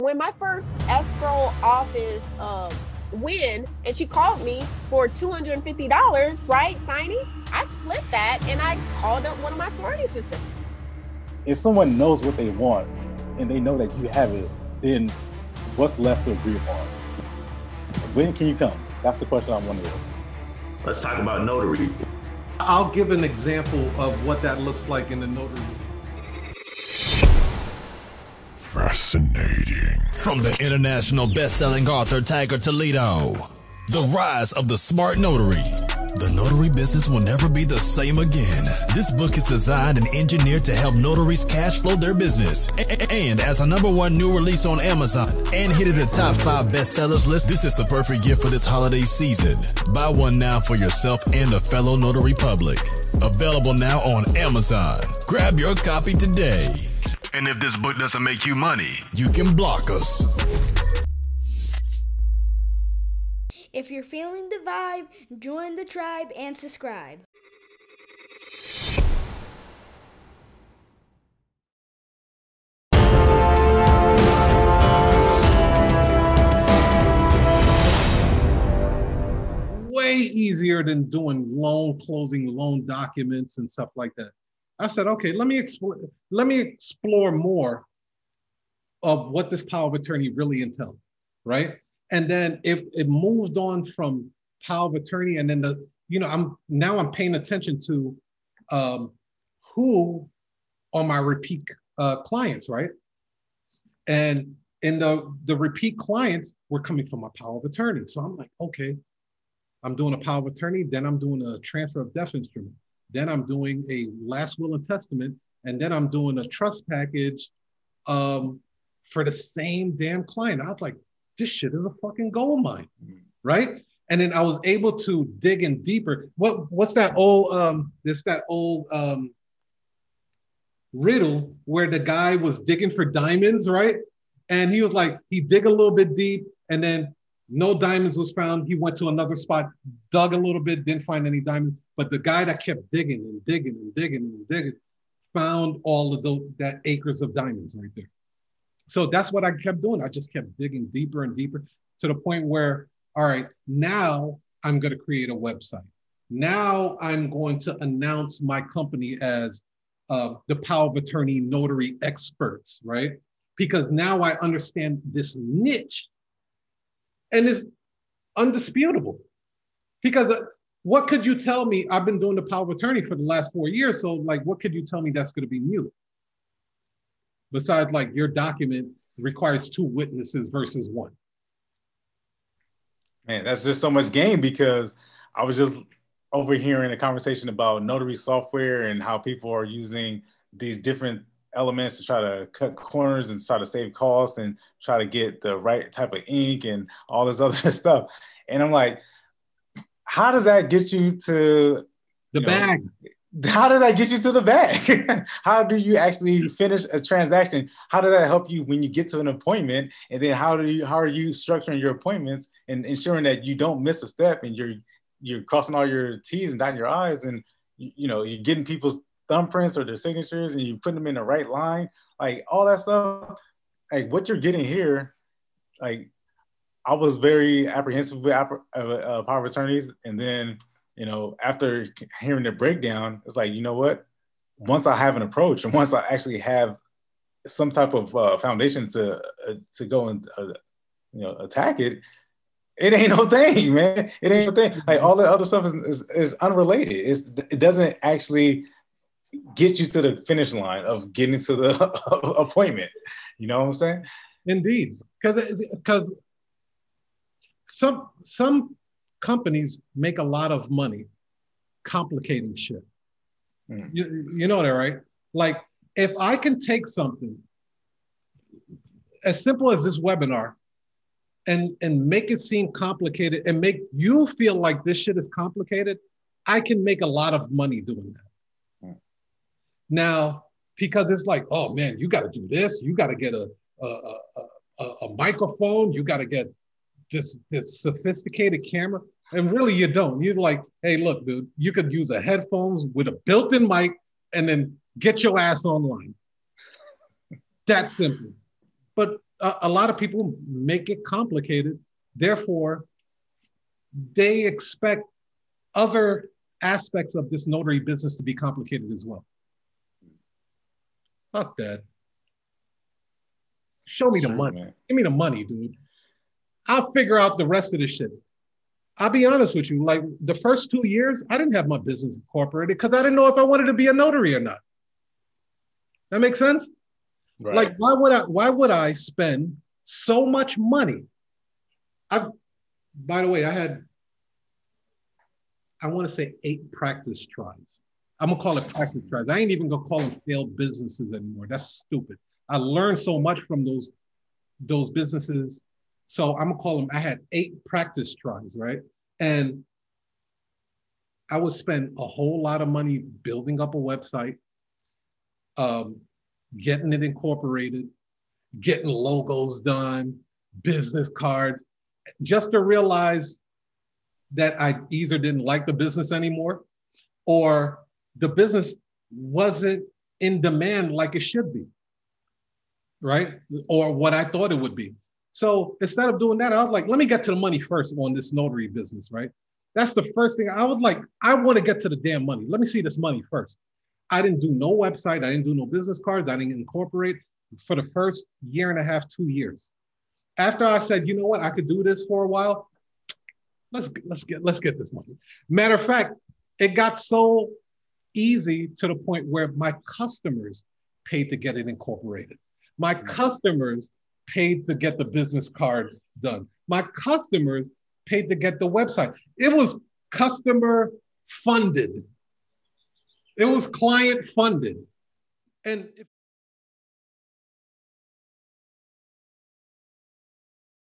When my first escrow office um, win, and she called me for $250, right, signing, I flipped that and I called up one of my sorority sisters. If someone knows what they want and they know that you have it, then what's left to agree upon? When can you come? That's the question I'm wondering. Let's talk about notary. I'll give an example of what that looks like in the notary. Fascinating. From the international best-selling author Tiger Toledo, The Rise of the Smart Notary. The notary business will never be the same again. This book is designed and engineered to help notaries cash flow their business. And as a number one new release on Amazon and hit the top five bestsellers list, this is the perfect gift for this holiday season. Buy one now for yourself and a fellow notary public. Available now on Amazon. Grab your copy today. And if this book doesn't make you money, you can block us. If you're feeling the vibe, join the tribe and subscribe. Way easier than doing loan closing, loan documents, and stuff like that. I said, okay, let me explore, let me explore more of what this power of attorney really entails, right? And then it, it moved on from power of attorney, and then the, you know, I'm now I'm paying attention to um, who are my repeat uh, clients, right? And and the the repeat clients were coming from my power of attorney. So I'm like, okay, I'm doing a power of attorney, then I'm doing a transfer of death instrument. Then I'm doing a last will and testament, and then I'm doing a trust package um, for the same damn client. I was like, this shit is a fucking gold mine, right? And then I was able to dig in deeper. What what's that old um this that old um riddle where the guy was digging for diamonds, right? And he was like, he dig a little bit deep, and then no diamonds was found. He went to another spot, dug a little bit, didn't find any diamonds. But the guy that kept digging and digging and digging and digging found all of those that acres of diamonds right there. So that's what I kept doing. I just kept digging deeper and deeper to the point where, all right, now I'm going to create a website. Now I'm going to announce my company as uh, the power of attorney notary experts, right? Because now I understand this niche and it's undisputable. Because uh, what could you tell me? I've been doing the power of attorney for the last four years. So, like, what could you tell me that's going to be new? Besides, like, your document requires two witnesses versus one. Man, that's just so much game because I was just overhearing a conversation about notary software and how people are using these different elements to try to cut corners and try to save costs and try to get the right type of ink and all this other stuff. And I'm like, how does that get you to the bag? Know, how does that get you to the bag? how do you actually finish a transaction? How does that help you when you get to an appointment? And then how do you how are you structuring your appointments and ensuring that you don't miss a step and you're you're crossing all your T's and dotting your I's and you, you know you're getting people's thumbprints or their signatures and you put them in the right line, like all that stuff. Like what you're getting here, like I was very apprehensive with uh, uh, power of attorneys, and then you know after hearing the breakdown, it's like you know what? Once I have an approach, and once I actually have some type of uh, foundation to uh, to go and uh, you know attack it, it ain't no thing, man. It ain't no thing. Like all the other stuff is is, is unrelated. It's, it doesn't actually get you to the finish line of getting to the appointment. You know what I'm saying? Indeed, because because some some companies make a lot of money complicating shit. Mm. You, you know that, right? Like if I can take something as simple as this webinar and and make it seem complicated and make you feel like this shit is complicated, I can make a lot of money doing that. Mm. Now, because it's like, oh man, you got to do this, you got to get a a, a, a, a microphone, you got to get this this sophisticated camera. And really, you don't. You're like, hey, look, dude, you could use a headphones with a built-in mic and then get your ass online. That's simple. But a, a lot of people make it complicated. Therefore, they expect other aspects of this notary business to be complicated as well. Fuck that. Show me the money. man. Give me the money, dude. I'll figure out the rest of the shit. I'll be honest with you. Like the first two years, I didn't have my business incorporated because I didn't know if I wanted to be a notary or not. That makes sense? Right. Like, why would I why would I spend so much money? I by the way, I had I want to say eight practice tries. I'm gonna call it practice tries. I ain't even gonna call them failed businesses anymore. That's stupid. I learned so much from those those businesses. So I'm gonna call them. I had eight practice tries, right? And I would spend a whole lot of money building up a website, um, getting it incorporated, getting logos done, business cards, just to realize that I either didn't like the business anymore or the business wasn't in demand like it should be, right? Or what I thought it would be. So instead of doing that, I was like, let me get to the money first on this notary business, right? That's the first thing I was like, I want to get to the damn money. Let me see this money first. I didn't do no website, I didn't do no business cards, I didn't incorporate for the first year and a half, two years. After I said, you know what, I could do this for a while, let's let's get let's get this money. Matter of fact, it got so easy to the point where my customers paid to get it incorporated. My mm-hmm. customers paid to get the business cards done. My customers paid to get the website. It was customer funded. It was client funded. And if